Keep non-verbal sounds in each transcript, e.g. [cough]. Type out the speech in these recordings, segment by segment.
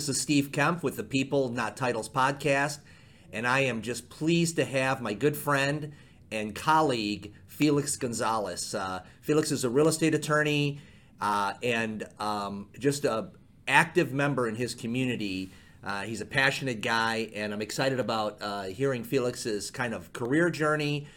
This is Steve Kaempf with the People Not Titles podcast, and I am just pleased to have my good friend and colleague, Felix Gonzalez. Uh, Felix is a real estate attorney uh, and um, just a active member in his community. Uh, he's a passionate guy, and I'm excited about uh, hearing Felix's kind of career journey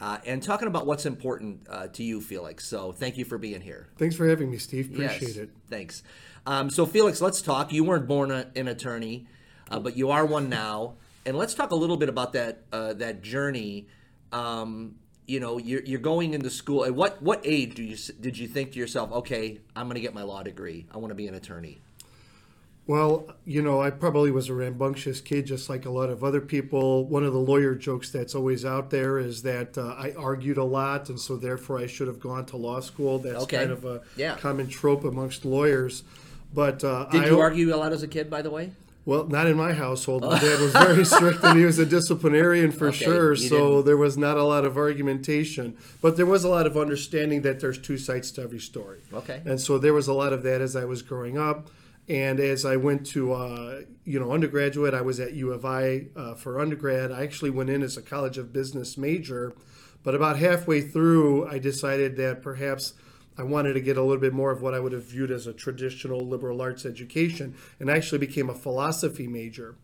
uh, and talking about what's important uh, to you, Felix. So thank you for being here. Thanks for having me, Steve. Appreciate Yes, it. Thanks. Um, so, Felix, let's talk. You weren't born a, an attorney, uh, but you are one now, and let's talk a little bit about that uh, that journey. Um, you know, you're, you're going into school. At what what age do you did you think to yourself, okay, I'm going to get my law degree. I want to be an attorney. Well, you know, I probably was a rambunctious kid, just like a lot of other people. One of the lawyer jokes that's always out there is that uh, I argued a lot, and so therefore I should have gone to law school. That's Okay. kind of a Yeah. common trope amongst lawyers. But uh, Did I, you argue a lot as a kid, by the way? Well, not in my household. My dad was very [laughs] strict and he was a disciplinarian for Okay, sure. So didn't- there was not a lot of argumentation, but there was a lot of understanding that there's two sides to every story. Okay. And so there was a lot of that as I was growing up. And as I went to, uh, you know, undergraduate, I was at U of I uh, for undergrad. I actually went in as a College of Business major, but about halfway through, I decided that perhaps I wanted to get a little bit more of what I would have viewed as a traditional liberal arts education, and I actually became a philosophy major.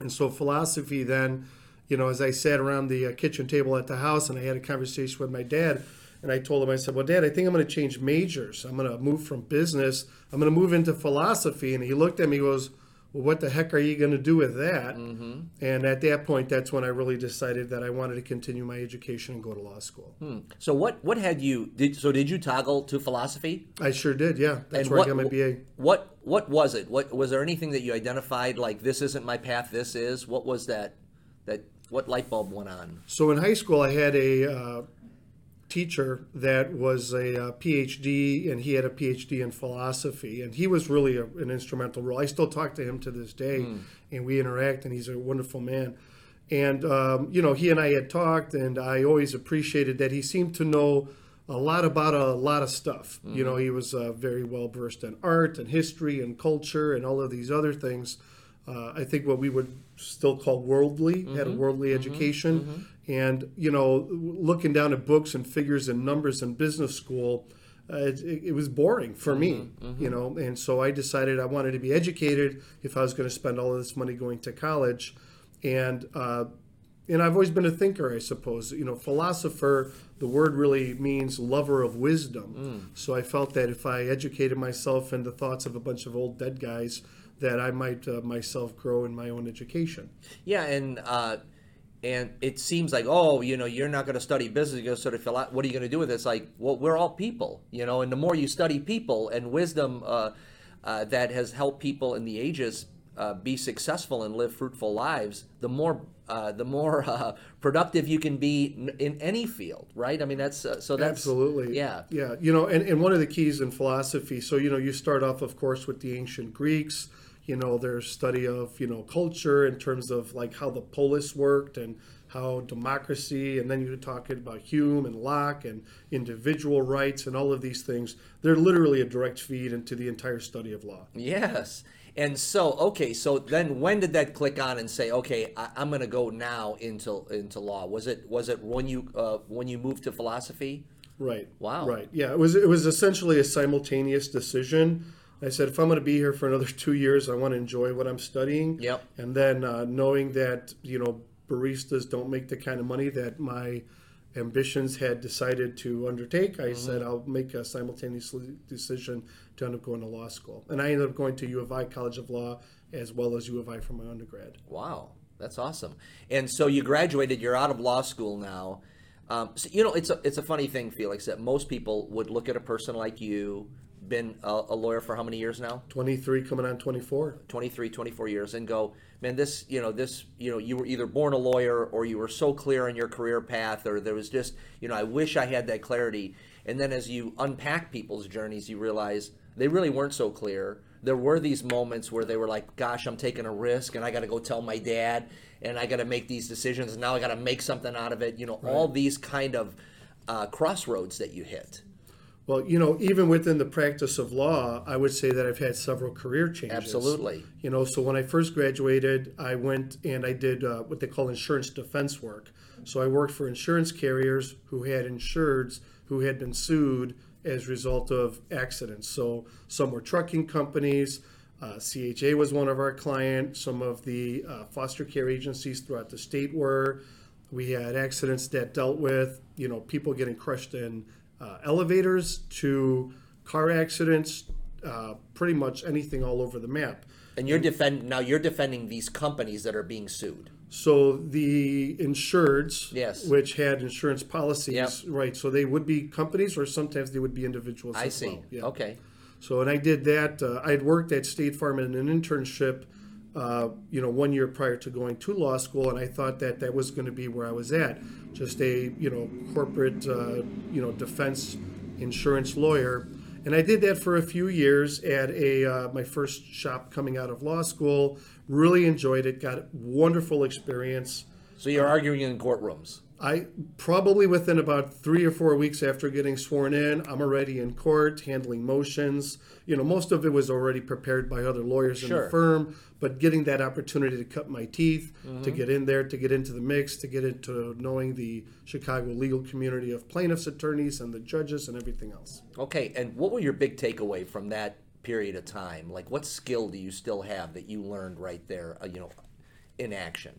And so philosophy then, you know, as I sat around the uh, kitchen table at the house and I had a conversation with my dad, and I told him, I said, Well, Dad, I think I'm going to change majors. I'm going to move from business. I'm going to move into philosophy. And he looked at me, he goes, Well, what the heck are you going to do with that? And at that point, that's when I really decided that I wanted to continue my education and go to law school. So, what what had you? Did so? Did you toggle to philosophy? I sure did, yeah. That's And where what- I got my BA. What what was it? What was there anything that you identified like this isn't my path? This is. What was that? That what light bulb went on? So in high school, I had a uh, teacher that was a uh, PhD, and he had a PhD in philosophy, and he was really a, an instrumental role. I still talk to him to this day, and we interact, and he's a wonderful man. And um, you know, he and I had talked, and I always appreciated that he seemed to know a lot about a lot of stuff. You know, he was uh, very well versed in art and history and culture and all of these other things. Uh, I think what we would still call worldly, had a worldly education. And, you know, looking down at books and figures and numbers in business school, uh, it, it was boring for me, you know. And so I decided I wanted to be educated if I was going to spend all of this money going to college. And, uh, and I've always been a thinker, I suppose. You know, philosopher, the word really means lover of wisdom. So I felt that if I educated myself in the thoughts of a bunch of old dead guys, that I might uh, myself grow in my own education. Yeah, and uh, and it seems like oh, you know, you're not going to study business. You're going to sort of fill out. What are you going to do with this? Like well, we're all people, you know. And the more you study people and wisdom uh, uh, that has helped people in the ages uh, be successful and live fruitful lives, the more uh, the more [laughs] uh, productive you can be in, in any field, right? I mean, that's uh, so that's Absolutely. yeah. Yeah. You know, and, and one of the keys in philosophy, so, you know, you start off, of course, with the ancient Greeks, you know, their study of, you know, culture in terms of like how the polis worked and how democracy, and then you're talking about Hume and Locke and individual rights and all of these things. They're literally a direct feed into the entire study of law. Yes. And so, okay, so then when did that click on and say, okay, I, I'm going to go now into into law? Was it was it when you uh, when you moved to philosophy? Right. Wow. Right. Yeah. It was it was essentially a simultaneous decision. I said, if I'm going to be here for another [laughs] two years, I want to enjoy what I'm studying. Yep. And then uh, knowing that you know baristas don't make the kind of money that my ambitions had decided to undertake, I said I'll make a simultaneous decision to end up going to law school. And I ended up going to U of I College of Law as well as U of I for my undergrad. Wow, that's awesome. And so you graduated. You're out of law school now. Um, so, you know, it's a it's a funny thing, Felix, that most people would look at a person like you, been a, a lawyer for how many years now? 23 coming on 24. 23 24 years and go man this you know this you know you were either born a lawyer or you were so clear on your career path or there was just you know i wish i had that clarity. And then as you unpack people's journeys you realize they really weren't so clear. There were these moments where they were like gosh i'm taking a risk and i got to go tell my dad and i got to make these decisions and now i got to make something out of it. You know all these kind of uh, crossroads that you hit Well, you know, even within the practice of law, I would say that I've had several career changes. Absolutely. You know, so when I first graduated, I went and I did uh, what they call insurance defense work. So I worked for insurance carriers who had insureds who had been sued as a result of accidents. So some were trucking companies. Uh, CHA was one of our clients. Some of the uh, foster care agencies throughout the state were. We had accidents that dealt with, you know, people getting crushed in uh, elevators to car accidents, uh, pretty much anything all over the map. And you're defend now. You're defending these companies that are being sued. So the insureds, Yes. which had insurance policies, Yep. right? So they would be companies, or sometimes they would be individuals. I as see. well. Yeah. Okay. So, and I did that. Uh, I had worked at State Farm in an internship, uh, you know, one year prior to going to law school, and I thought that that was going to be where I was at, just a you know corporate, uh, you know, defense insurance lawyer. And I did that for a few years at a uh, my first shop coming out of law school. Really enjoyed it. Got wonderful experience. So you're arguing in courtrooms. I probably within about three or four weeks after getting sworn in, I'm already in court handling motions. You know, most of it was already prepared by other lawyers in the firm, but getting that opportunity to cut my teeth, to Mm-hmm. get in there, to get into the mix, to get into knowing the Chicago legal community of plaintiffs' attorneys and the judges and everything else. Okay. And what were your big takeaway from that period of time? Like, what skill do you still have that you learned right there? Uh, you know, in action.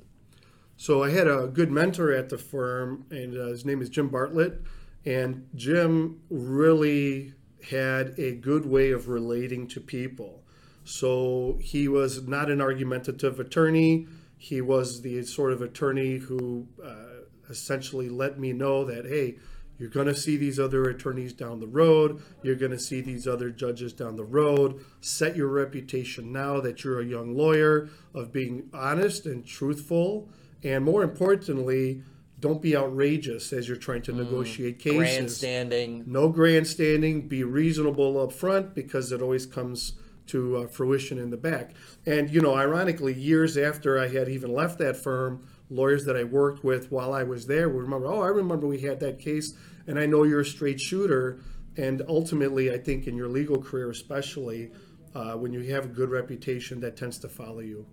So I had a good mentor at the firm, and uh, his name is Jim Bartlett. And Jim really had a good way of relating to people. So he was not an argumentative attorney. He was the sort of attorney who uh, essentially let me know that, hey, you're going to see these other attorneys down the road. You're going to see these other judges down the road. Set your reputation now that you're a young lawyer of being honest and truthful. And more importantly, don't be outrageous as you're trying to negotiate cases. Grandstanding. No grandstanding. Be reasonable up front because it always comes to uh, fruition in the back. And, you know, ironically, years after I had even left that firm, lawyers that I worked with while I was there would remember, oh, I remember we had that case, and I know you're a straight shooter. And ultimately, I think in your legal career, especially, uh, when you have a good reputation, that tends to follow you.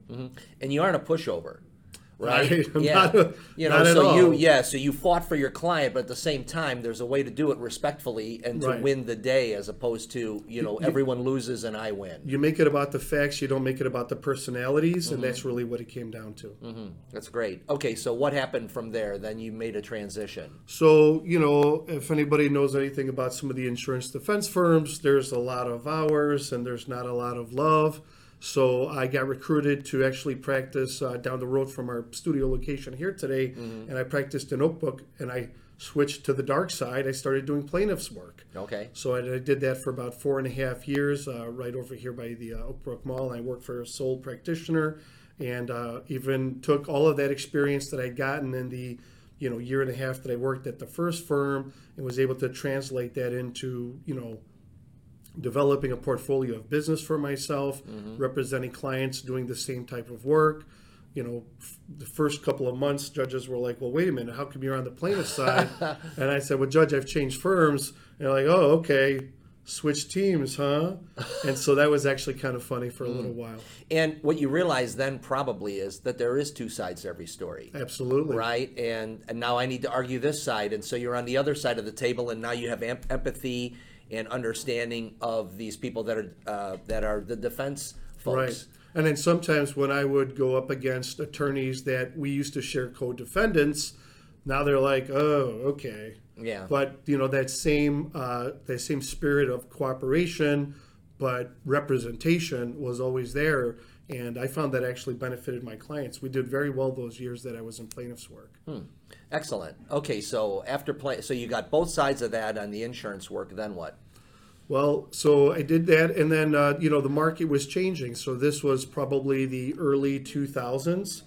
and you aren't a pushover, right? [laughs] Yeah. Not a- you know, so you yeah, so you fought for your client, but at the same time, there's a way to do it respectfully and to Right. win the day, as opposed to you know everyone loses and I win. You make it about the facts, you don't make it about the personalities, and that's mm-hmm. really what it came down to. Mm-hmm. That's great. Okay, so what happened from there? Then you made a transition. So, you know, if anybody knows anything about some of the insurance defense firms, there's a lot of hours and there's not a lot of love. So I got recruited to actually practice uh, down the road from our studio location here today, and I practiced in Oakbrook, and I switched to the dark side. I started doing plaintiffs work. Okay. So I, I did that for about four and a half years, uh, right over here by the uh, Oakbrook Mall. I worked for a sole practitioner, and uh, even took all of that experience that I'd gotten in the you know year and a half that I worked at the first firm, and was able to translate that into you know developing a portfolio of business for myself, mm-hmm. representing clients doing the same type of work. You know, f- the first couple of months, judges were like, "Well, wait a minute, how come you're on the plaintiff side?" [laughs] and I said, "Well, judge, I've changed firms." And like, "Oh, okay, switch teams, huh?" and so that was actually kind of funny for a mm. little while. And what you realize then probably is that there is two sides to every story. Absolutely. Right, and, and now I need to argue this side, and so you're on the other side of the table, and now you have em- empathy and understanding of these people that are uh, that are the defense folks. Right. And then sometimes when I would go up against attorneys that we used to share co-defendants, now they're like, "Oh, okay." Yeah. But you know that same uh, that same spirit of cooperation, but representation was always there, and I found that actually benefited my clients. We did very well those years that I was in plaintiffs' work. Excellent. Okay, so after play, so you got both sides of that on the insurance work. Then what? Well, so I did that, and then uh, you know the market was changing. So this was probably the early 2000s,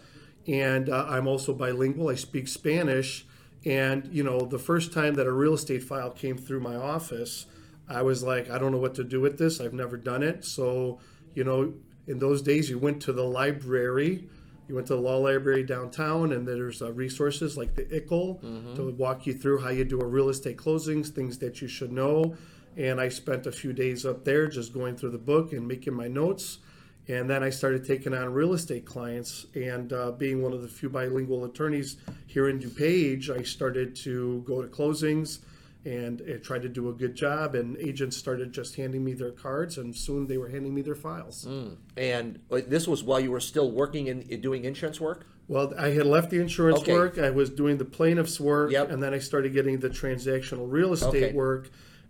and uh, I'm also bilingual. I speak Spanish, and you know the first time that a real estate file came through my office, I was like, I don't know what to do with this. I've never done it. So you know, in those days, you went to the library. You went to the law library downtown, and there's uh, resources like the ICL to walk you through how you do a real estate closings, things that you should know. and I spent a few days up there just going through the book and making my notes. And then I started taking on real estate clients. And uh, being one of the few bilingual attorneys here in DuPage, I started to go to closings and uh, try to do a good job. And agents started just handing me their cards, and soon they were handing me their files. And uh, this was while you were still working in in doing insurance work. Well, I had left the insurance Okay. work. I was doing the plaintiff's work, Yep. and then I started getting the transactional real estate Okay. work.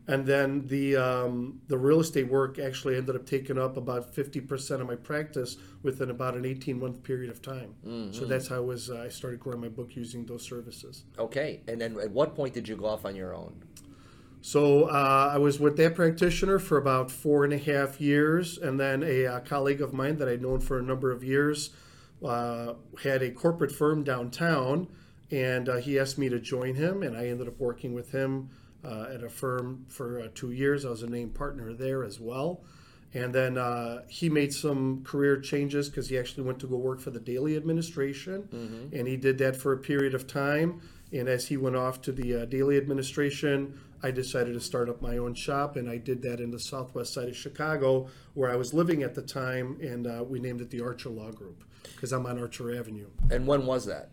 And then the um, the real estate work actually ended up taking up about fifty percent of my practice within about an eighteen month period of time. Mm-hmm. So that's how I was uh, I started growing my book using those services. Okay. And then at what point did you go off on your own? So uh, I was with that practitioner for about four and a half years, and then a, uh colleague of mine that I'd known for a number of years uh, had a corporate firm downtown, and uh, he asked me to join him, and I ended up working with him uh, at a firm for uh, two years. I was a named partner there as well. And then uh, he made some career changes because he actually went to go work for the Daley Administration, and he did that for a period of time. And as he went off to the uh, Daley Administration, I decided to start up my own shop, and I did that in the southwest side of Chicago, where I was living at the time, and uh, we named it the Archer Law Group because I'm on Archer Avenue. And when was that?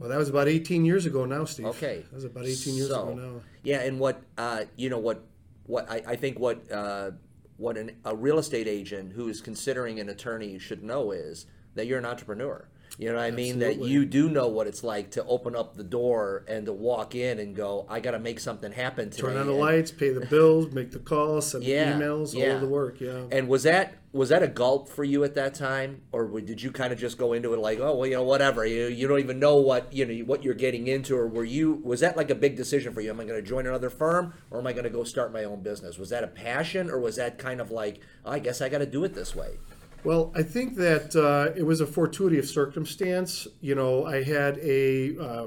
Well, that was about 18 years ago now, Steve. Okay. That was about 18 years So, ago now. Yeah, and what uh, you know, what what I, I think what uh, what an, a real estate agent who is considering an attorney should know is that you're an entrepreneur. You know what I mean? That you do know what it's like to open up the door and to walk in and go, I got to make something happen today. Turn on the And- lights, pay the bills, make the calls, send Yeah, the emails, all yeah. of the work. Yeah. And was that was that a gulp for you at that time, or did you kind of just go into it like, oh well, you know, whatever, you you don't even know what you know what you're getting into, or were you was that like a big decision for you? Am I going to join another firm, or am I going to go start my own business? Was that a passion, or was that kind of like, oh, I guess I got to do it this way? Well, I think that uh, it was a fortuity of circumstance. You know, I had a uh,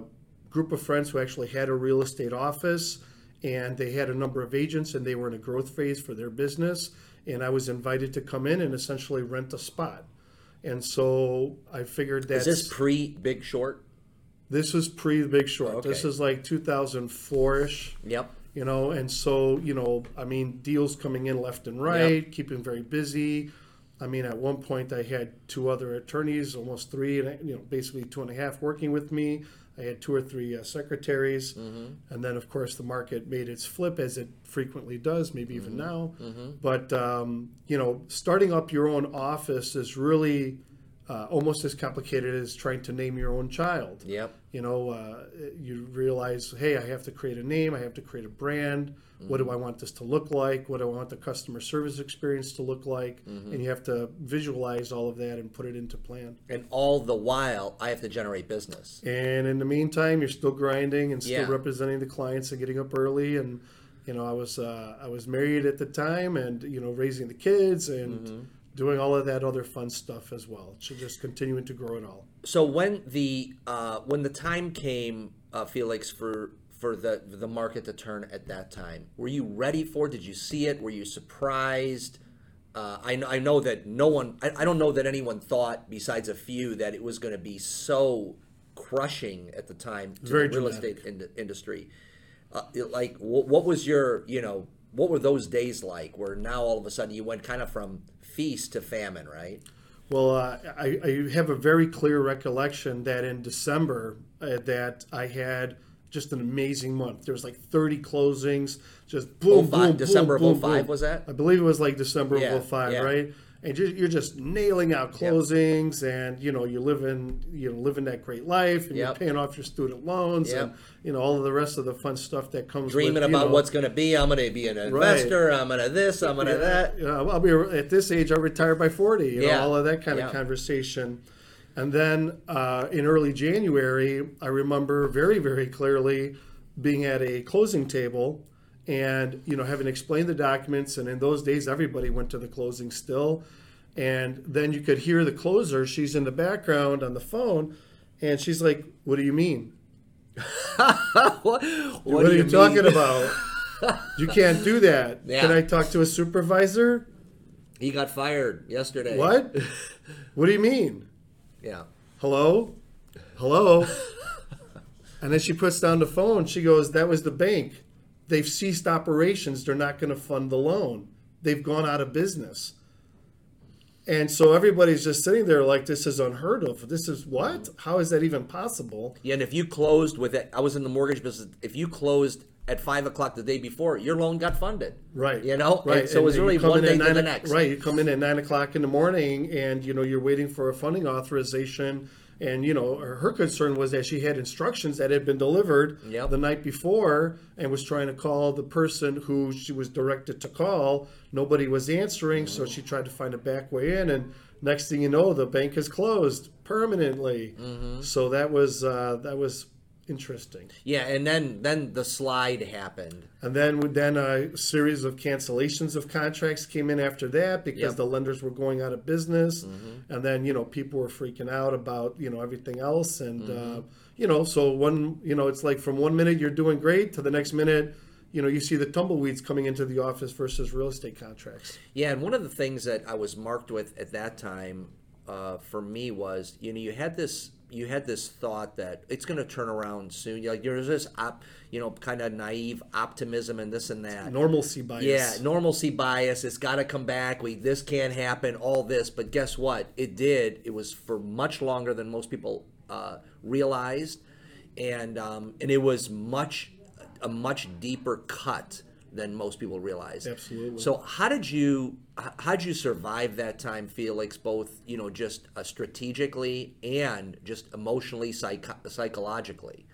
group of friends who actually had a real estate office, and they had a number of agents, and they were in a growth phase for their business. And I was invited to come in and essentially rent a spot. And so I figured that Is this pre Big Short? this was pre Big Short. This is like 2004 ish. Yep. you know and so you know i mean deals coming in left and right keeping very busy i mean at one point i had two other attorneys almost three and you know basically two and a half working with me. I had two or three uh, secretaries. And then of course the market made its flip as it frequently does maybe even now. But um, you know starting up your own office is really uh, almost as complicated as trying to name your own child. Yep. you know uh, you realize hey i have to create a name i have to create a brand. What do i want this to look like? What do i want the customer service experience to look like? And you have to visualize all of that and put it into plan. And all the while, I have to generate business. and in the meantime you're still grinding and still Yeah. representing the clients and getting up early. And you know i was uh, i was married at the time and you know raising the kids and doing all of that other fun stuff as well so just continuing to grow it all So when the uh, when the time came, uh, Felix, for for the the market to turn at that time, were you ready for? it? Did you see it? Were you surprised? Uh, I know I know that no one. I, I don't know that anyone thought, besides a few, that it was going to be so crushing at the time to Very the real dramatic. estate in, industry. Uh, it- like, what, what was your you know what were those days like? Where now all of a sudden you went kind of from feast to famine, right? Well, uh, I, I have a very clear recollection that in December uh, that I had just an amazing month. There was like 30 closings, just boom, 05 boom, December of boom, boom, 05 boom. was that? I believe it was like December Yeah, of 05, yeah. right? And just, you're just nailing out closings, and you know you're living, you know, living that great life, and Yep. you're paying off your student loans, Yep. and you know all of the rest of the fun stuff that comes. dreaming with, you about know, what's going to be. I'm going to be an investor. I'm going to this. I'm going to that. you know, I'll be at this age. I'll retire by forty. You know, all of that kind Yeah. of conversation. And then uh, in early January, I remember very, very clearly being at a closing table, and you know, having explained the documents. And in those days, everybody went to the closing still. And then you could hear the closer. She's in the background on the phone, and she's like, "What do you mean? [laughs] [laughs] what, what What, are you, mean? talking about? [laughs] you can't do that. Yeah. Can I talk to a supervisor?" He got fired yesterday. What? what do you mean? Yeah. Hello? Hello? and then she puts down the phone. She goes, That was the bank. They've ceased operations. They're not going to fund the loan. They've gone out of business. And so everybody's just sitting there like, this is unheard of. This is what? How is that even possible? Yeah, and if you closed with it, I was in the mortgage business. If you closed at five o'clock the day before, your loan got funded. Right. You know. Right. And so it was really one day to the next. Right. You come in at nine o'clock in the morning, and you know you're waiting for a funding authorization. And you know her her concern was that she had instructions that had been delivered Yep. the night before, and was trying to call the person who she was directed to call. Nobody was answering, so she tried to find a back way in. And next thing you know, the bank is closed permanently. Mm-hmm. So that was uh, that was interesting. Yeah, and then then the slide happened. And then then a series of cancellations of contracts came in after that because Yep. Mm-hmm. the lenders were going out of business, and then you know people were freaking out about you know everything else, and Mm-hmm. uh, you know so one you know it's like from one minute you're doing great to the next minute you know you see the tumbleweeds coming into the office versus real estate contracts. Yeah, and one of the things that I was marked with at that time uh, for me was, you know, you had this you had this thought that it's going to turn around soon. Like there's this, op, you know, kind of naive optimism and this and that. Normalcy bias. Yeah, normalcy bias. It's got to come back. We this can't happen. All this, but guess what? It did. It was for much longer than most people uh, realized, and um, and it was much a much deeper cut than most people realized. Absolutely. So how did you how did you survive that time, Felix? Both you know, just uh, strategically and just emotionally, psych- psychologically.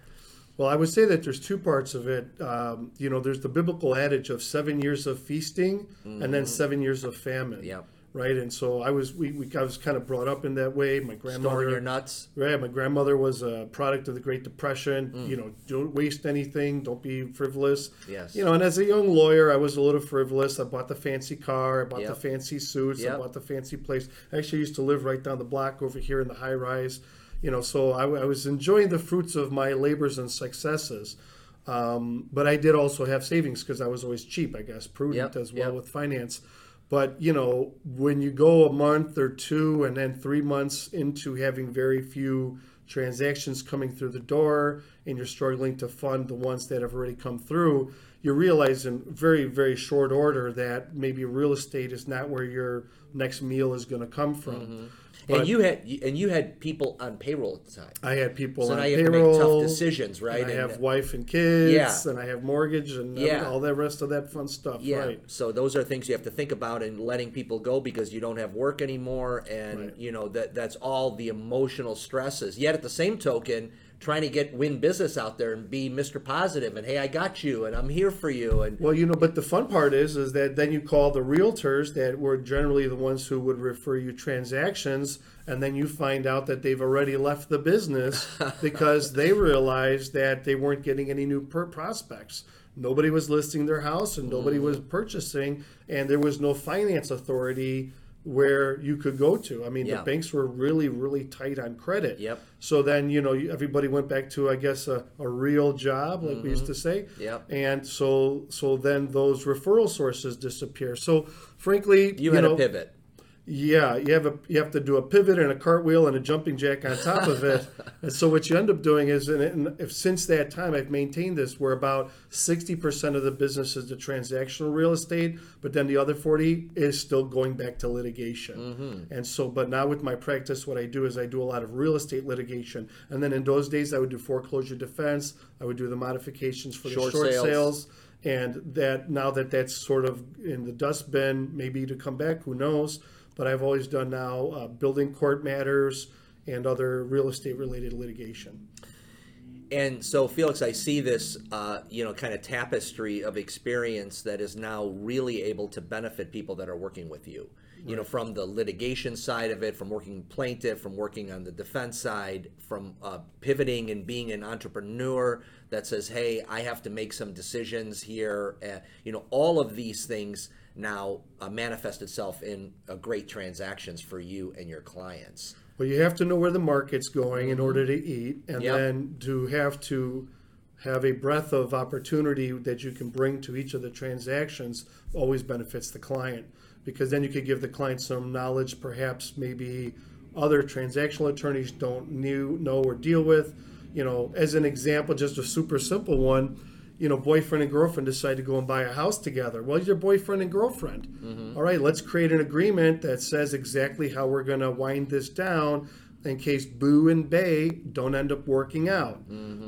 Well, I would say that there's two parts of it. Um, you know, there's the biblical adage of seven years of feasting and then seven years of famine. Mm-hmm. Yep. Right. And so I was, we, we I was kind of brought up in that way. My grandmother, Storing your nuts. right? My grandmother was a product of the Great Depression. Mm. You know, don't waste anything. Don't be frivolous. Yes. You know, and as a young lawyer, I was a little frivolous. I bought the fancy car. I bought the fancy suits. I bought the fancy place. I actually used to live right down the block over here in the high rise. You know, so I, I was enjoying the fruits of my labors and successes. Um, but I did also have savings because I was always cheap, I guess, prudent Yep, as well yep. with finance. But you know, when you go a month or two and then three months into having very few transactions coming through the door, and you're struggling to fund the ones that have already come through, you realize in very very short order that maybe real estate is not where your next meal is going to come from. Mm-hmm. But and you had and you had people on payroll at the time. I had people So on now you have payroll. to make tough decisions, right? And I And- have wife and kids, Yeah. and I have mortgage, and Yeah. all that rest of that fun stuff. Yeah. Right. So those are things you have to think about and letting people go because you don't have work anymore and Right. you know that that's all the emotional stresses. Yet at the same token, trying to get win business out there and be Mr. Positive and hey, I got you and I'm here for you and Well, you know, but the fun part is, is that then you call the realtors that were generally the ones who would refer you transactions, and then you find out that they've already left the business [laughs] because they realized that they weren't getting any new per- prospects. Nobody was listing their house, and nobody Mm-hmm. was purchasing, and there was no finance authority where you could go to. I mean, Yeah. the banks were really, really tight on credit. Yep. So then, you know, everybody went back to, I guess, a, a real job, like we used to say. Mm-hmm. Yep. And so, so then those referral sources disappear. So, frankly, you had know, a pivot. Yeah, you have a you have to do a pivot and a cartwheel and a jumping jack on top of it. [laughs] and so, what you end up doing is, and, and if since that time I've maintained this, where about sixty percent of the business is the transactional real estate, but then the other forty is still going back to litigation. Mm-hmm. And so, but now with my practice, what I do is I do a lot of real estate litigation, and then in those days I would do foreclosure defense. I would do the modifications for Short the short sales. sales and that now that that's sort of in the dustbin, maybe to come back, who knows? But I've always done now uh, building court matters and other real estate related litigation. And so, Felix, I see this, uh, you know, kind of tapestry of experience that is now really able to benefit people that are working with you. You know, from the litigation side of it, from working plaintiff, from working on the defense side, from uh, pivoting and being an entrepreneur that says, "Hey, I have to make some decisions here." Uh, you know, all of these things now uh, manifest itself in uh, great transactions for you and your clients. Well, you have to know where the market's going in order to eat, and Yep. then to have to have a breadth of opportunity that you can bring to each of the transactions always benefits the client because then you could give the client some knowledge perhaps maybe other transactional attorneys don't knew, know or deal with you know as an example just a super simple one you know, boyfriend and girlfriend decide to go and buy a house together. Well, you're boyfriend and girlfriend. All right, let's create an agreement that says exactly how we're going to wind this down in case Boo and Bay don't end up working out.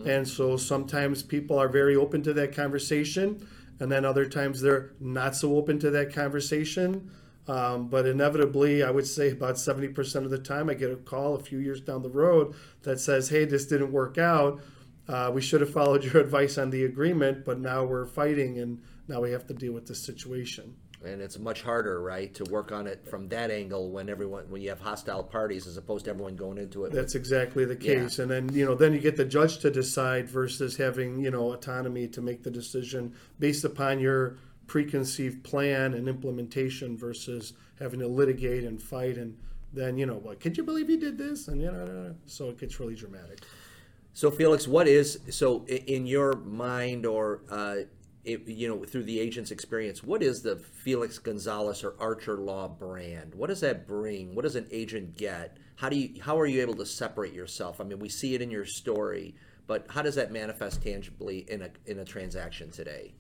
And so sometimes people are very open to that conversation, and then other times they're not so open to that conversation. Um, but inevitably, I would say about 70% of the time, I get a call a few years down the road that says, Hey, this didn't work out. Uh, we should have followed your [laughs] advice on the agreement, but now we're fighting and now we have to deal with this situation. And it's much harder, right, to work on it from that angle when everyone when you have hostile parties as opposed to everyone going into it. with- That's exactly the case. And then, you know, then you get the judge to decide versus having, you know, autonomy to make the decision based upon your preconceived plan and implementation versus having to litigate and fight and then, you know, what, could you believe you did this? And, you know, so it gets really dramatic. So Felix, what is so in your mind, or uh, if, you know, through the agent's experience, what is the Felix Gonzalez or Archer Law brand? What does that bring? What does an agent get? How do you how are you able to separate yourself? I mean, we see it in your story, but how does that manifest tangibly in a in a transaction today?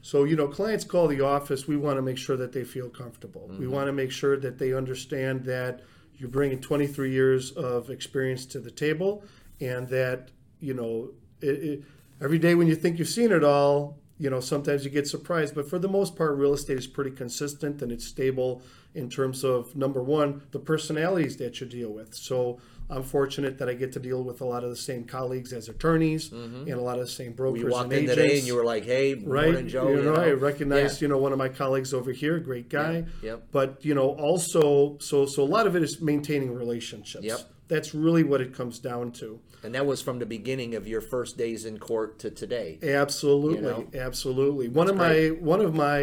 So, you know, clients call the office, we want to make sure that they feel comfortable. We want to make sure that they understand that you're bringing 23 years of experience to the table and that, you know, it, it, every day when you think you've seen it all, you know, sometimes you get surprised. But for the most part, real estate is pretty consistent and it's stable in terms of number one, the personalities that you deal with. So I'm fortunate that I get to deal with a lot of the same colleagues as attorneys mm-hmm. and a lot of the same brokers You walked and in agents today and you were like, "Hey, right? morning, Joe." you know, I recognized Yeah. you know one of my colleagues over here, great guy. yep. But you know, also, so so a lot of it is maintaining relationships. Yep. That's really what it comes down to. And that was from the beginning of your first days in court to today. Absolutely, You know? absolutely. One of my one of my,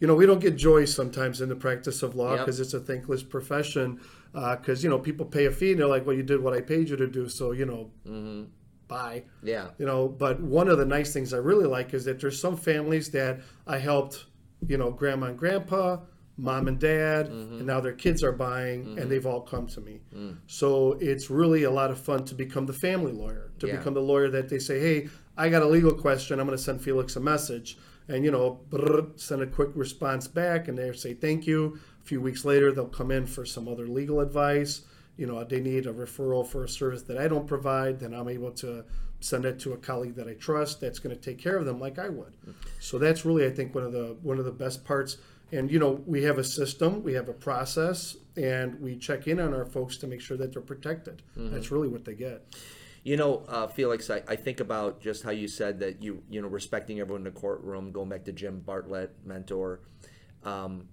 you know, we don't get joy sometimes in the practice of law Yep. because it's a thankless profession. Because you know, people pay a fee and they're like, "Well, you did what I paid you to do, so you know, Mm-hmm. bye." Yeah. you know but one of the nice things i really like is that there's some families that i helped you know grandma and grandpa mom and dad mm-hmm. and now their kids are buying and mm-hmm. they've all come to me. Mm. So it's really a lot of fun to become the family lawyer to Yeah. become the lawyer that they say hey i got a legal question. I'm going to send felix a message. And you know brrr, send a quick response back and they say thank you. A few weeks later they'll come in for some other legal advice. You know they need a referral for a service that i don't provide then i'm able to send it to a colleague that i trust that's going to take care of them like i would. Mm. So that's really i think one of the one of the best parts and you know we have a system we have a process and we check in on our folks to make sure that they're protected that's really what they get You know, uh, Felix, I, I think about just how you said that you, you know, respecting everyone in the courtroom, going back to Jim Bartlett, mentor. Um,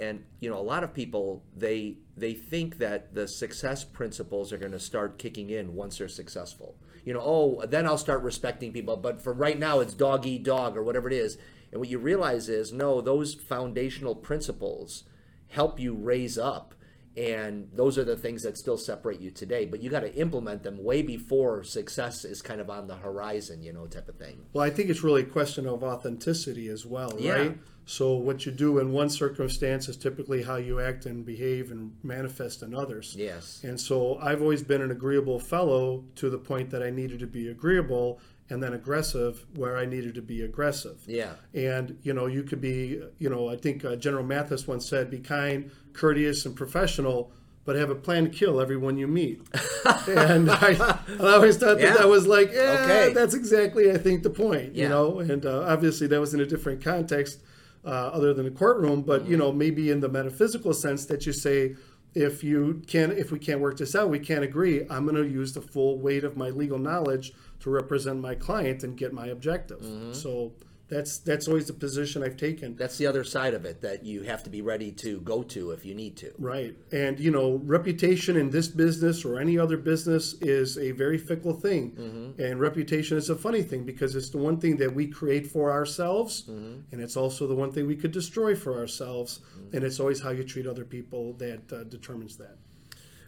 and, you know, a lot of people, they, they think that the success principles are going to start kicking in once they're successful. You know, oh, then I'll start respecting people. But for right now, it's dog eat dog or whatever it is. And what you realize is, no, those foundational principles help you raise up and those are the things that still separate you today but you got to implement them way before success is kind of on the horizon you know type of thing Well, I think it's really a question of authenticity as well, Yeah. right? So what you do in one circumstance is typically how you act and behave and manifest in others. yes And so I've always been an agreeable fellow to the point that I needed to be agreeable and then aggressive where I needed to be aggressive. yeah And, you know, you could be, you know, I think uh, General Mattis once said, be kind, courteous, and professional, but have a plan to kill everyone you meet. [laughs] and I, I always thought that Yeah. that was like, yeah, Okay. that's exactly, I think, the point, Yeah. you know. And uh, obviously that was in a different context uh, other than the courtroom, but, you know, maybe in the metaphysical sense that you say, if you can if we can't work this out we can't agree i'm going to use the full weight of my legal knowledge to represent my client and get my objective Mm-hmm. so that's that's always the position i've taken. That's the other side of it that you have to be ready to go to if you need to. Right. And you know reputation in this business or any other business is a very fickle thing. Mm-hmm. and reputation is a funny thing because it's the one thing that we create for ourselves Mm-hmm. and it's also the one thing we could destroy for ourselves. And it's always how you treat other people that uh, determines that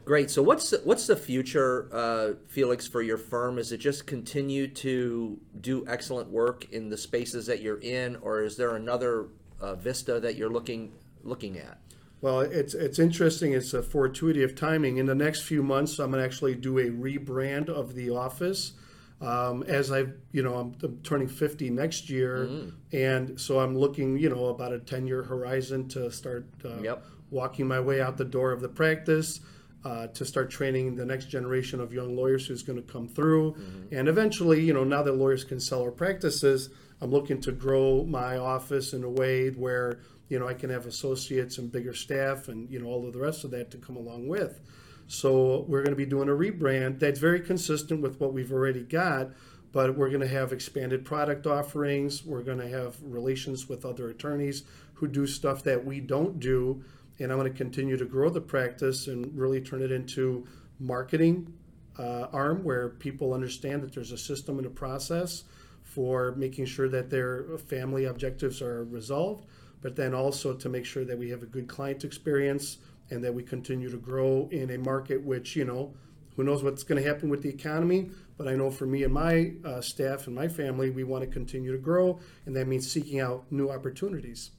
great so what's the, what's the future uh, felix for your firm is it just continue to do excellent work in the spaces that you're in or is there another uh, vista that you're looking looking at Well, it's it's interesting. It's a fortuity of timing. In the next few months, I'm going to actually do a rebrand of the office. Um, as I, you know, I'm, I'm turning 50 next year, and so I'm looking, you know, about a 10 year horizon to start uh, Yep. walking my way out the door of the practice. Uh, to start training the next generation of young lawyers who's going to come through. And eventually, you know, now that lawyers can sell our practices, I'm looking to grow my office in a way where, you know, I can have associates and bigger staff and, you know, all of the rest of that to come along with. So we're going to be doing a rebrand that's very consistent with what we've already got, but we're going to have expanded product offerings. We're going to have relations with other attorneys who do stuff that we don't do. And I'm going to continue to grow the practice and really turn it into marketing uh, arm where people understand that there's a system and a process for making sure that their family objectives are resolved, but then also to make sure that we have a good client experience and that we continue to grow in a market which, you know, who knows what's going to happen with the economy, but I know for me and my uh, staff and my family, we want to continue to grow, and that means seeking out new opportunities.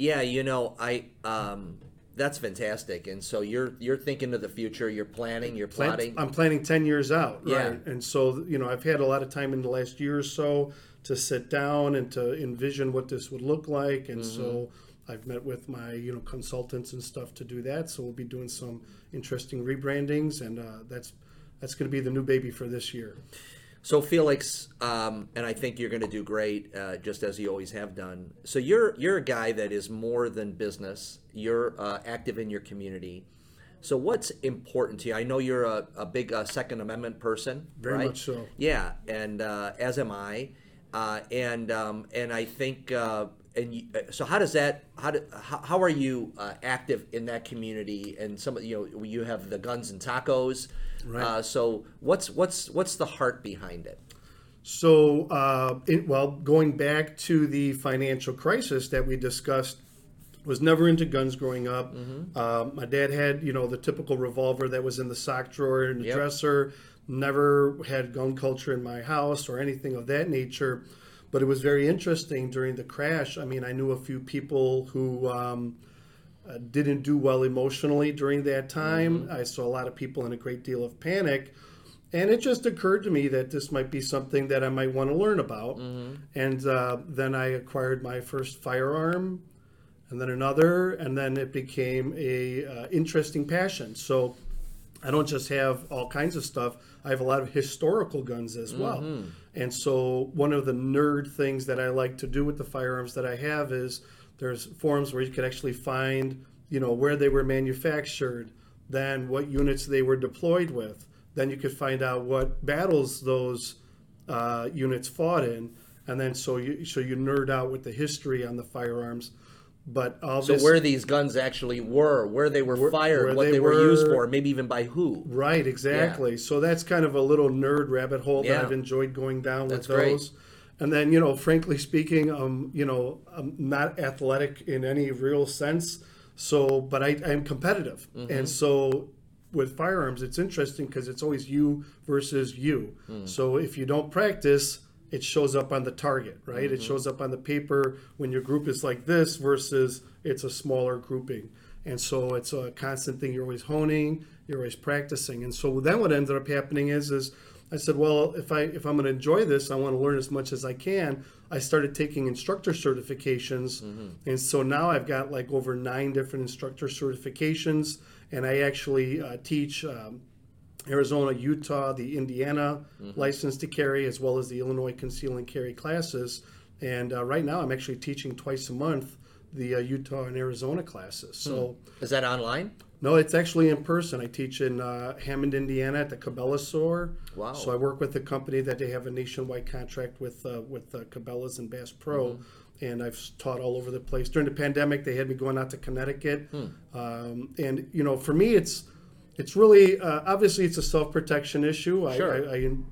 Yeah, you know, I um, that's fantastic. And so you're you're thinking of the future. You're planning. You're Plan- plotting. I'm planning 10 years out, Yeah. right? And so, you know, I've had a lot of time in the last year or so to sit down and to envision what this would look like. And so Mm-hmm. I've met with my, you know, consultants and stuff to do that. So we'll be doing some interesting rebrandings, and uh, that's that's going to be the new baby for this year. So Felix, um, and I think you're going to do great, uh, just as you always have done. So you're you're a guy that is more than business. You're uh, active in your community. So what's important to you? I know you're a, a big uh, Second Amendment person, Very right? much so. Yeah, and uh, as am I, uh, and um, and I think. Uh, and you, so, how does that? How do, how, how are you uh, active in that community? And some, of you know, you have the guns and tacos. Right. Uh, so, what's what's what's the heart behind it? So, uh, it, well, going back to the financial crisis that we discussed, was never into guns growing up. Um, my dad had, you know, the typical revolver that was in the sock drawer in the Yep. dresser. Never had gun culture in my house or anything of that nature. But it was very interesting during the crash. I mean, I knew a few people who um, uh, didn't do well emotionally during that time. I saw a lot of people in a great deal of panic. And it just occurred to me that this might be something that I might want to learn about. And uh, then I acquired my first firearm, and then another, and then it became a uh, interesting passion. So I don't just have all kinds of stuff. I have a lot of historical guns as well. And so one of the nerd things that I like to do with the firearms that I have is there's forums where you could actually find, you know, where they were manufactured, then what units they were deployed with. Then you could find out what battles those uh, units fought in, and then so you so you nerd out with the history on the firearms. But all So this, where these guns actually were, where they were fired, where what they they, were, used for, maybe even by who. Right, exactly. So that's kind of a little nerd rabbit hole Yeah. that I've enjoyed going down That's with great. And then, you know, frankly speaking, um, you know, I'm not athletic in any real sense. So, but I, I'm competitive, Mm-hmm. and so with firearms, it's interesting because it's always you versus you. Hmm. So if you don't practice, it shows up on the target, right? Mm-hmm. It shows up on the paper when your group is like this versus it's a smaller grouping. And so it's a constant thing. You're always honing, you're always practicing. And so then what ended up happening is, is I said, well, if I if I'm going to enjoy this, I want to learn as much as I can. I started taking instructor certifications, and so now I've got like over nine different instructor certifications, and I actually uh, teach. Um, Arizona, Utah, the Indiana license to carry, as well as the Illinois conceal and carry classes. And uh, right now, I'm actually teaching twice a month the uh, Utah and Arizona classes. So, Is that online? No, it's actually in person. I teach in uh, Hammond, Indiana, at the Cabela's store. Wow. So I work with a company that they have a nationwide contract with uh, with uh, Cabela's and Bass Pro. And I've taught all over the place. During the pandemic, they had me going out to Connecticut, um, and you know, for me, it's it's really uh, obviously it's a self protection issue. I, Sure. I, I en-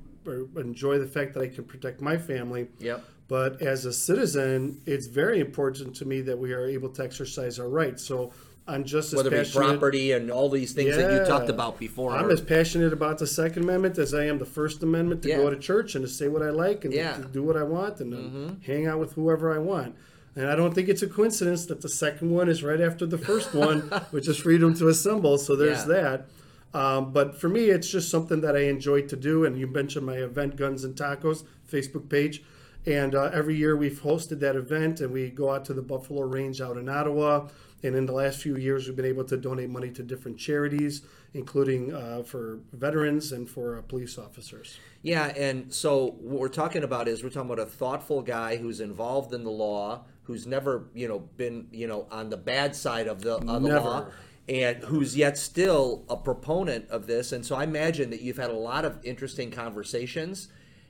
enjoy the fact that I can protect my family. Yep. But as a citizen, it's very important to me that we are able to exercise our rights. So I'm just as Whether it be passionate. property and all these things that you talked about before. I'm as passionate about the Second Amendment as I am the First Amendment to Yeah. go to church and to say what I like and Yeah. to do what I want and to hang out with whoever I want. And I don't think it's a coincidence that the second one is right after the first one, [laughs] which is freedom to assemble. So there's that. Um, but for me, it's just something that I enjoy to do. And you mentioned my event, Guns and Tacos, Facebook page. And uh, every year we've hosted that event and we go out to the Buffalo Range out in Ottawa. And in the last few years, we've been able to donate money to different charities, including uh, for veterans and for uh, police officers. Yeah, and so what we're talking about is we're talking about a thoughtful guy who's involved in the law, who's never, you know, been, you know, on the bad side of the, of the law, and who's yet still a proponent of this. And so I imagine that you've had a lot of interesting conversations,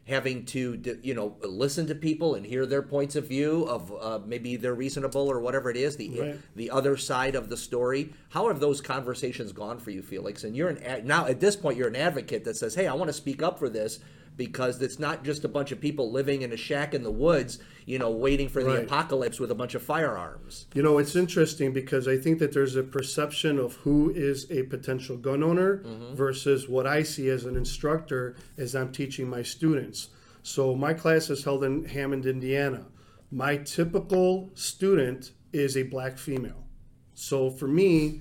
having to, you know, listen to people and hear their points of view of uh, maybe they're reasonable or whatever it is, the Right. the other side of the story. How have those conversations gone for you, Felix? And you're an ad- now at this point you're an advocate that says, "Hey, I want to speak up for this." Because it's not just a bunch of people living in a shack in the woods, you know, waiting for the Right. apocalypse with a bunch of firearms. You know, it's interesting because I think that there's a perception of who is a potential gun owner versus what I see as an instructor as I'm teaching my students. So my class is held in Hammond, Indiana. My typical student is a black female. So for me,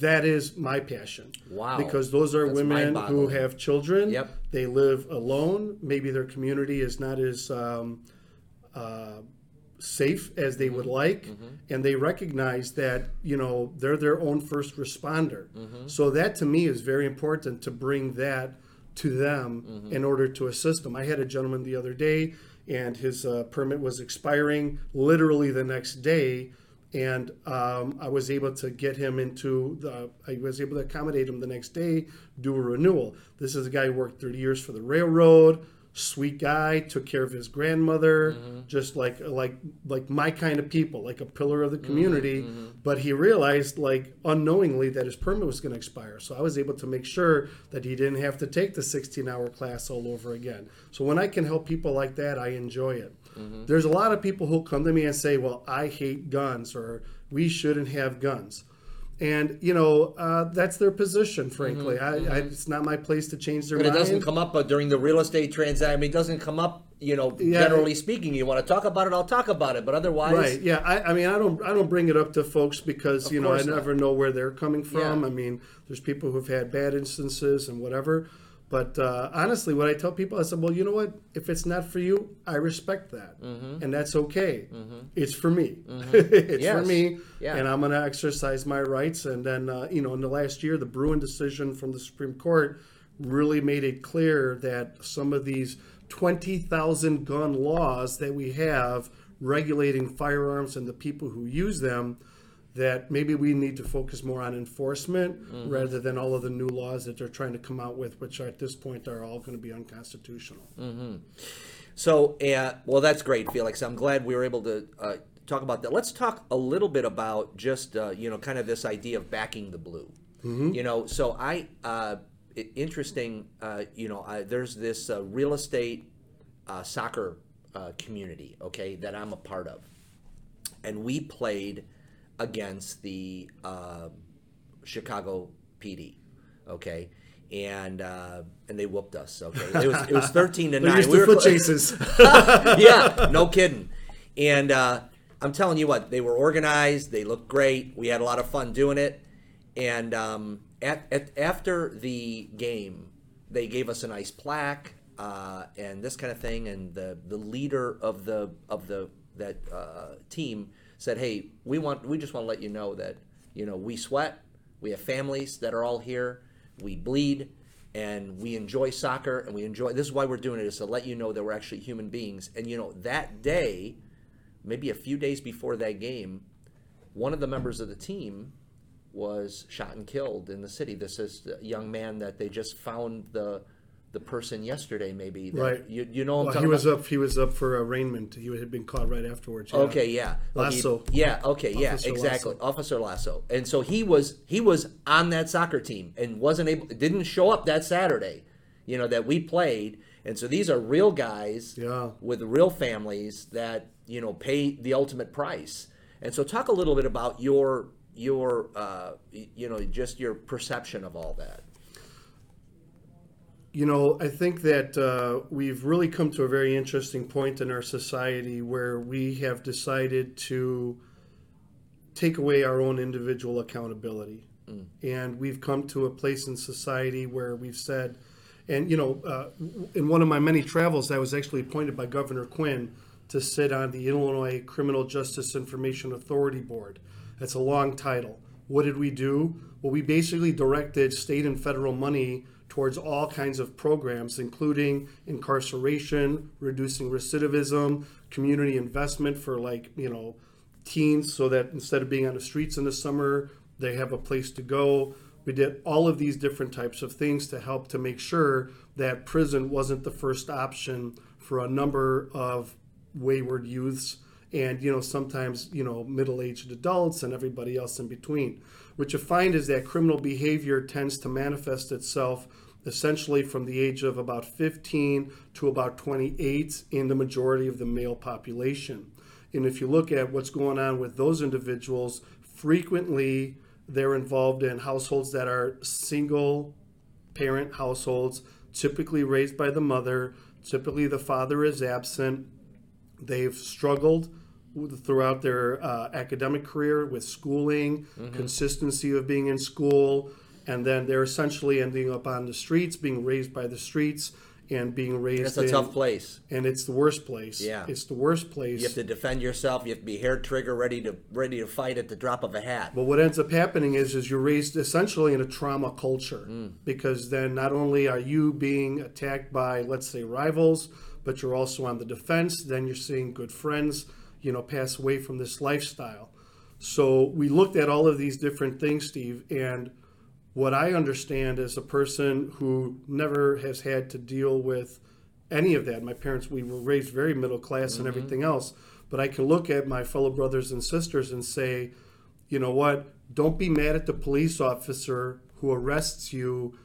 that is my passion. Wow. Because those are That's women who have children. Yep. They live alone. Maybe their community is not as um, safe as they would like and they recognize that you know they're their own first responder so that to me is very important to bring that to them in order to assist them i had a gentleman the other day and his uh, permit was expiring literally the next day and um, I was able to get him into the. I was able to accommodate him the next day, do a renewal. This is a guy who worked 30 years for the railroad. Sweet guy, took care of his grandmother, mm-hmm. just like like like my kind of people, like a pillar of the mm-hmm, community. Mm-hmm. But he realized, like unknowingly, that his permit was going to expire. So I was able to make sure that he didn't have to take the 16-hour class all over again. So when I can help people like that, I enjoy it. There's a lot of people who come to me and say, "Well, I hate guns," or "We shouldn't have guns," and you know uh, that's their position. Frankly, I, I, it's not my place to change their But it doesn't come up uh, during the real estate transaction. I mean, it doesn't come up, you know, Yeah. generally speaking. You want to talk about it, I'll talk about it. But otherwise, Right. Yeah. I, I mean, I don't. I don't bring it up to folks because you know I not. never know where they're coming from. Yeah. I mean, there's people who've had bad instances and whatever. But uh, honestly, what I tell people, I said, well, you know what? If it's not for you, I respect that, and that's okay. It's for me. [laughs] it's for Mm-hmm. Yes. me, Yeah. and I'm going to exercise my rights. And then, uh, you know, in the last year, the Bruen decision from the Supreme Court really made it clear that some of these 20,000 gun laws that we have regulating firearms and the people who use them that maybe we need to focus more on enforcement rather than all of the new laws that they're trying to come out with which at this point are all going to be unconstitutional So, uh, well, that's great, Felix. I'm glad we were able to uh, talk about that. Let's talk a little bit about just, uh, you know, kind of this idea of backing the blue. You know, so I, uh, interesting, uh, you know, I, there's this uh, real estate uh, soccer uh, community, okay, that I'm a part of. And we played against the uh, Chicago PD, okay? And uh, and they whooped us. Okay, it was it was [laughs] thirteen to nine. We to were foot [laughs] chases [laughs] yeah, no kidding. And uh, I'm telling you what, they were organized. They looked great. We had a lot of fun doing it. And um, at, at, after the game, they gave us a nice plaque uh, and this kind of thing. And the, the leader of the of the that uh, team said, "Hey, we want we just want to let you know that you know we sweat. We have families that are all here. We bleed." and we enjoy soccer and we enjoy this is why we're doing it is to let you know that we're actually human beings and you know that day maybe a few days before that game one of the members of the team was shot and killed in the city this is a young man that they just found the the person yesterday maybe that- Right. you, you know what I'm well, he was about? up he was up for arraignment he had been caught right afterwards yeah. Okay, yeah. Lasso. yeah, okay, yeah, Officer exactly. Lasso. Officer Lasso. And so he was he was on that soccer team and wasn't able didn't show up that Saturday, you know, that we played. And so these are real guys Yeah. with real families that, you know, pay the ultimate price. And so talk a little bit about your your uh, you know, just your perception of all that. You know, I think that uh, we've really come to a very interesting point in our society where we have decided to take away our own individual accountability. And we've come to a place in society where we've said, and you know, uh, in one of my many travels, I was actually appointed by Governor Quinn to sit on the Illinois Criminal Justice Information Authority Board. That's a long title. What did we do? Well, we basically directed state and federal money towards all kinds of programs, including incarceration, reducing recidivism, community investment for like, you know, teens so that instead of being on the streets in the summer, they have a place to go. We did all of these different types of things to help to make sure that prison wasn't the first option for a number of wayward youths and you know sometimes you know middle-aged adults and everybody else in between what you find is that criminal behavior tends to manifest itself essentially from the age of about 15 to about 28 in the majority of the male population. And if you look at what's going on with those individuals frequently they're involved in households that are single parent households typically raised by the mother. Typically the father is absent. They've struggled throughout their uh, academic career with schooling, consistency of being in school, and then they're essentially ending up on the streets, being raised by the streets, and being raised. That's a in- tough place. and it's the worst place. Yeah. it's the worst place. You have to defend yourself. You have to be hair trigger ready to ready to fight at the drop of a hat. But what ends up happening is, is you're raised essentially in a trauma culture hmm. because then not only are you being attacked by, let's say, rivals, but you're also on the defense. Then you're seeing good friends, you know, pass away from this lifestyle. So we looked at all of these different things, Steve, and what I understand as a person who never has had to deal with any of that. My parents, we were raised very middle class and mm-hmm. everything else. But I can look at my fellow brothers and sisters and say, you know what? Don't be mad at the police officer who arrests you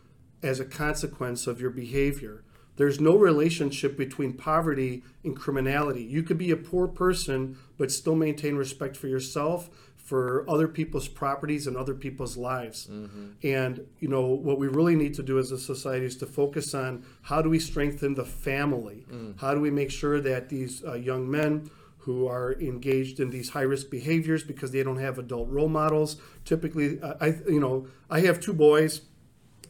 as a consequence of your behavior. There's no relationship between poverty and criminality. You could be a poor person, but still maintain respect for yourself, for other people's properties, and other people's lives. And, you know, what we really need to do as a society is to focus on how do we strengthen the family? How do we make sure that these uh, young men, who are engaged in these high risk behaviors because they don't have adult role models. Typically, uh, I you know I have two boys,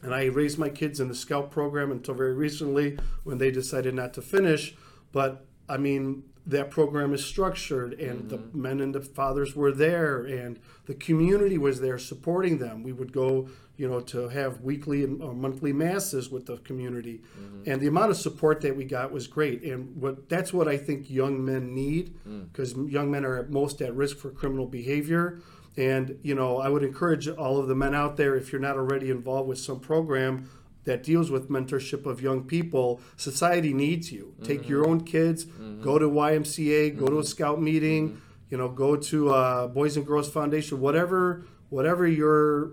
and I raised my kids in the Scout program until very recently when they decided not to finish. But I mean that program is structured, and the mm-hmm. men and the fathers were there, and the community was there supporting them. We would go, you know, to have weekly and or monthly masses with the community, mm-hmm. and the amount of support that we got was great. And what that's what I think young men need, mm. because young men are at most at risk for criminal behavior. And you know, I would encourage all of the men out there, if you're not already involved with some program that deals with mentorship of young people, society needs you. Take your mm-hmm. own kids, mm-hmm. go to YMCA, go to a mm-hmm. scout meeting, you know, go to uh, Boys and Girls Foundation, whatever whatever your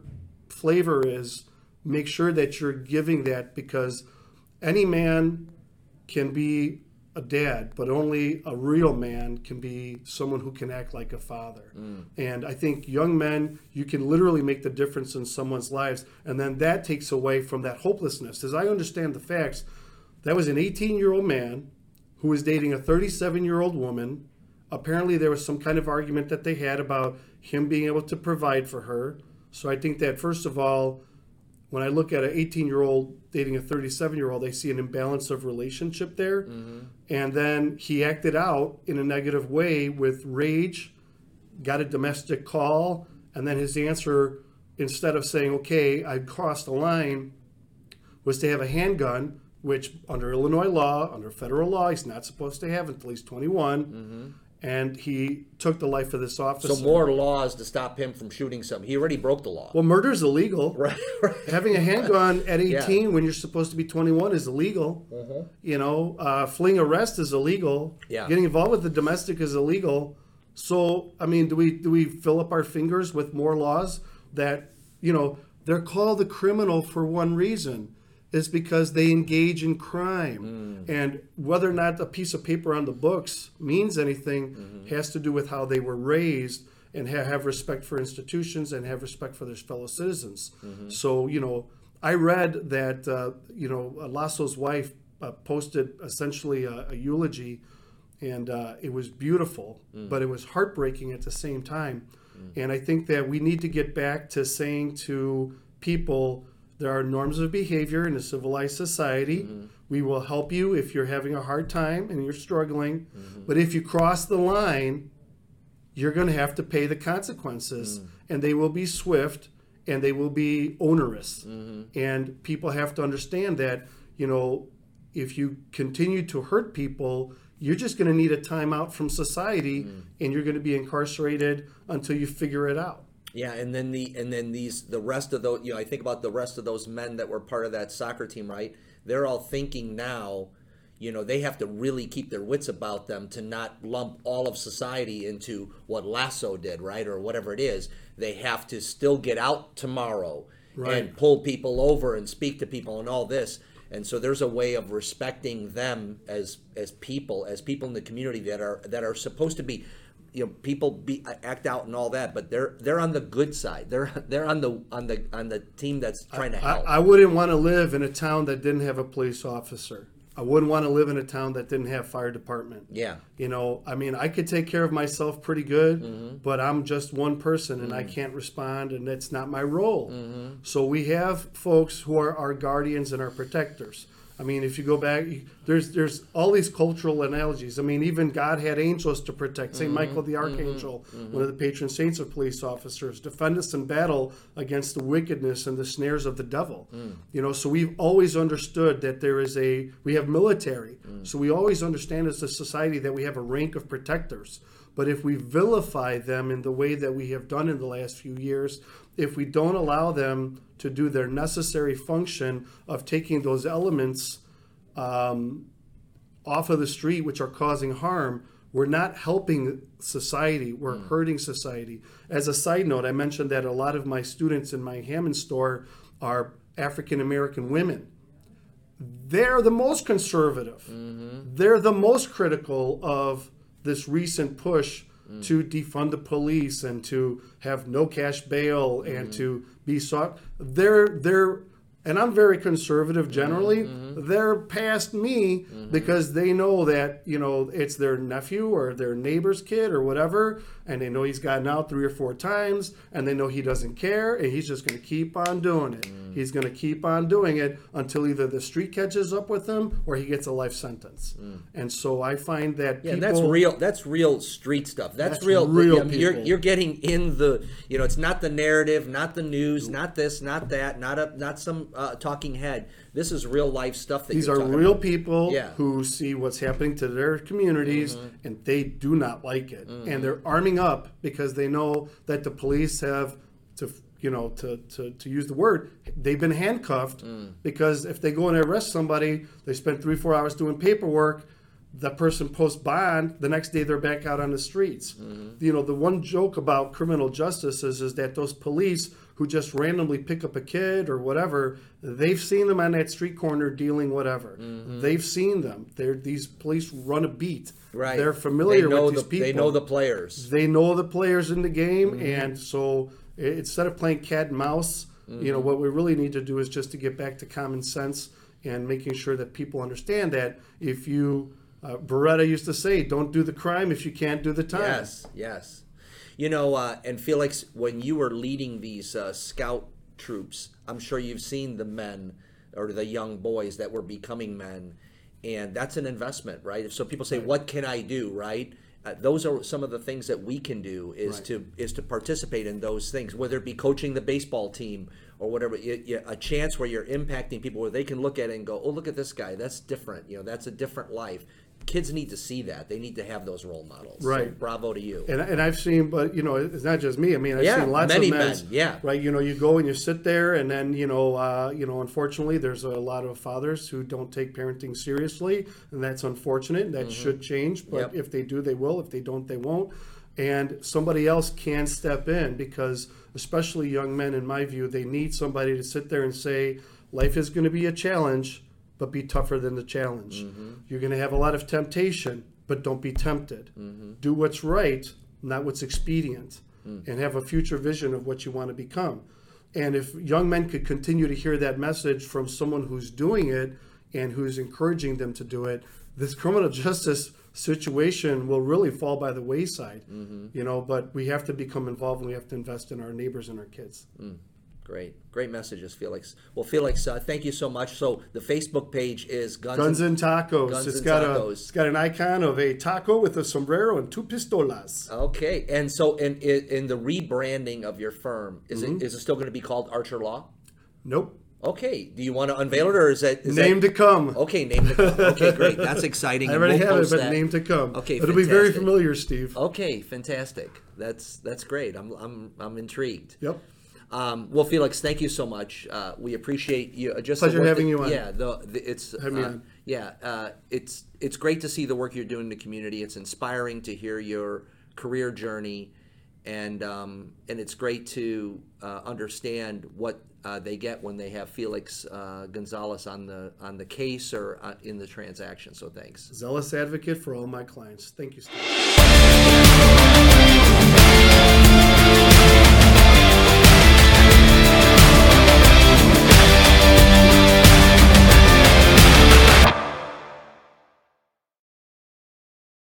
flavor is. Make sure that you're giving that because any man can be a dad, but only a real man can be someone who can act like a father. Mm. And I think young men, you can literally make the difference in someone's lives. And then that takes away from that hopelessness. As I understand the facts, that was an 18 year old man who was dating a 37 year old woman. Apparently, there was some kind of argument that they had about him being able to provide for her. So I think that, first of all, when I look at an 18 year old dating a 37 year old, I see an imbalance of relationship there. Mm-hmm. And then he acted out in a negative way with rage, got a domestic call, and then his answer, instead of saying, okay, I crossed the line, was to have a handgun, which under Illinois law, under federal law, he's not supposed to have until he's 21. Mm-hmm. And he took the life of this officer. So more laws to stop him from shooting some. He already broke the law. well, murder is illegal. [laughs] Right. right. Having a handgun [laughs] at 18 when you're supposed to be 21 is illegal. You know, uh, fleeing arrest is illegal. Yeah. Getting involved with the domestic is illegal. So, I mean, do we do we fill up our fingers with more laws that you know they're called the criminal for one reason? Is because they engage in crime, and whether or not a piece of paper on the books means anything has to do with how they were raised and ha- have respect for institutions and have respect for their fellow citizens. So, you know, I read that, uh, you know, Lasso's wife uh, posted essentially a, a eulogy, and uh, it was beautiful, but it was heartbreaking at the same time. And I think that we need to get back to saying to people there are norms of behavior in a civilized society. Mm-hmm. We will help you if you're having a hard time and you're struggling. Mm-hmm. But if you cross the line, you're going to have to pay the consequences, mm. and they will be swift and they will be onerous. Mm-hmm. And people have to understand that, you know, if you continue to hurt people, you're just going to need a timeout from society mm. and you're going to be incarcerated until you figure it out. Yeah, and then the and then these the rest of those you know I think about the rest of those men that were part of that soccer team, right? They're all thinking now, you know, they have to really keep their wits about them to not lump all of society into what Lasso did, right, or whatever it is. They have to still get out tomorrow Right. and pull people over and speak to people and all this. And so there's a way of respecting them as as people, as people in the community that are that are supposed to be you know people be act out and all that but they're they're on the good side they're they're on the on the on the team that's trying to I, help I wouldn't want to live in a town that didn't have a police officer. I wouldn't want to live in a town that didn't have fire department. yeah You know, I mean, I could take care of myself pretty good, Mm-hmm. but I'm just one person and I can't respond, and that's not my role. Mm-hmm. So we have folks who are our guardians and our protectors. I mean, if you go back, there's there's all these cultural analogies. I mean, even God had angels to protect. Mm-hmm. Saint Michael the Archangel, one of the patron saints of police officers, defend us in battle against the wickedness and the snares of the devil. Mm. You know, so we've always understood that there is a we have military. Mm. So we always understand as a society that we have a rank of protectors. But if we vilify them in the way that we have done in the last few years, if we don't allow them to do their necessary function of taking those elements um, off of the street, which are causing harm, we're not helping society. We're hurting society. As a side note, I mentioned that a lot of my students in my Hammond store are African American women. They're the most conservative. They're the most critical of this recent push Mm. to defund the police and to have no cash bail and mm. to be sought. They're they're and I'm very conservative mm-hmm, generally. Mm-hmm. They're past me mm-hmm. because they know that you know it's their nephew or their neighbor's kid or whatever, and they know he's gotten out three or four times, and they know he doesn't care, and he's just going to keep on doing it. He's going to keep on doing it until either the street catches up with him or he gets a life sentence. And so I find that yeah, people, that's real that's real street stuff that's, That's real, real mean, you're people. you're getting in the you know it's not the narrative not the news not this not that not a not some uh, talking head this is real life stuff that These are real about. people Yeah. who see what's happening to their communities mm-hmm. and they do not like it. And mm-hmm. they're arming up because they know that the police have to you know to, to, to use the word they've been handcuffed mm. because if they go and arrest somebody they spend three four hours doing paperwork The person posts bond the next day they're back out on the streets mm-hmm. you know the one joke about criminal justice is, is that those police who just randomly pick up a kid or whatever they've seen them on that street corner dealing whatever. They've seen them. They're these police run a beat. Right. They're familiar they with these the, people. they know the players. They know the players in the game Mm-hmm. and so instead of playing cat and mouse you Mm-hmm. know what we really need to do is just to get back to common sense and making sure that people understand that if you uh, Baretta used to say don't do the crime if you can't do the time. Yes, yes. You know, uh, and Felix, when you were leading these uh, scout troops, I'm sure you've seen the men or the young boys that were becoming men, and that's an investment, right? So people say, "What can I do?" Right? Uh, those are some of the things that we can do is to is to participate in those things, whether it be coaching the baseball team or whatever. You, you, a chance where you're impacting people, where they can look at it and go, "Oh, look at this guy. That's different. You know, that's a different life." Kids need to see that. They need to have those role models. So Right. bravo to you. And, and I've seen, but you know, it's not just me. I mean, I've Yeah, seen lots many of men. men, yeah. Right. You know, you go and you sit there, and then you know, uh, you know, unfortunately, there's a lot of fathers who don't take parenting seriously, and that's unfortunate. That should change. But Mm-hmm. Yep. if they do, they will. If they don't, they won't. And somebody else can step in because, especially young men, in my view, they need somebody to sit there and say, "Life is going to be a challenge." But be tougher than the challenge. Mm-hmm. You're going to have a lot of temptation, but don't be tempted. Mm-hmm. Do what's right, not what's expedient, Mm. and have a future vision of what you want to become. And if young men could continue to hear that message from someone who's doing it and who's encouraging them to do it, this criminal [laughs] justice situation will really fall by the wayside. Mm-hmm. You know, but we have to become involved and we have to invest in our neighbors and our kids. Great, great messages, Felix. Well, Felix, uh, thank you so much. So the Facebook page is Guns, Guns and tacos. Guns It's and got a it's got an icon of a taco with a sombrero and two pistolas. Okay, and so in in, in the rebranding of your firm, is Mm-hmm. it is it still going to be called Archer Law? Nope. Okay, do you want to unveil it or is that is Name that, to come. Okay, name to come. Okay, great. That's [laughs] exciting. I already we'll have it, but that. name to come. Okay, It'll be very familiar, Steve. Okay, fantastic. That's that's great. I'm I'm I'm intrigued. Yep. Um, well, Felix, thank you so much. Uh, we appreciate you. uh, Just Pleasure having that- you on. Yeah, the, the it's uh, yeah, uh, it's it's great to see the work you're doing in the community. It's inspiring to hear your career journey, and um, and it's great to uh, understand what uh, they get when they have Felix uh, Gonzalez on the on the case or uh, in the transaction. So thanks. Zealous advocate for all my clients. Thank you, Steve.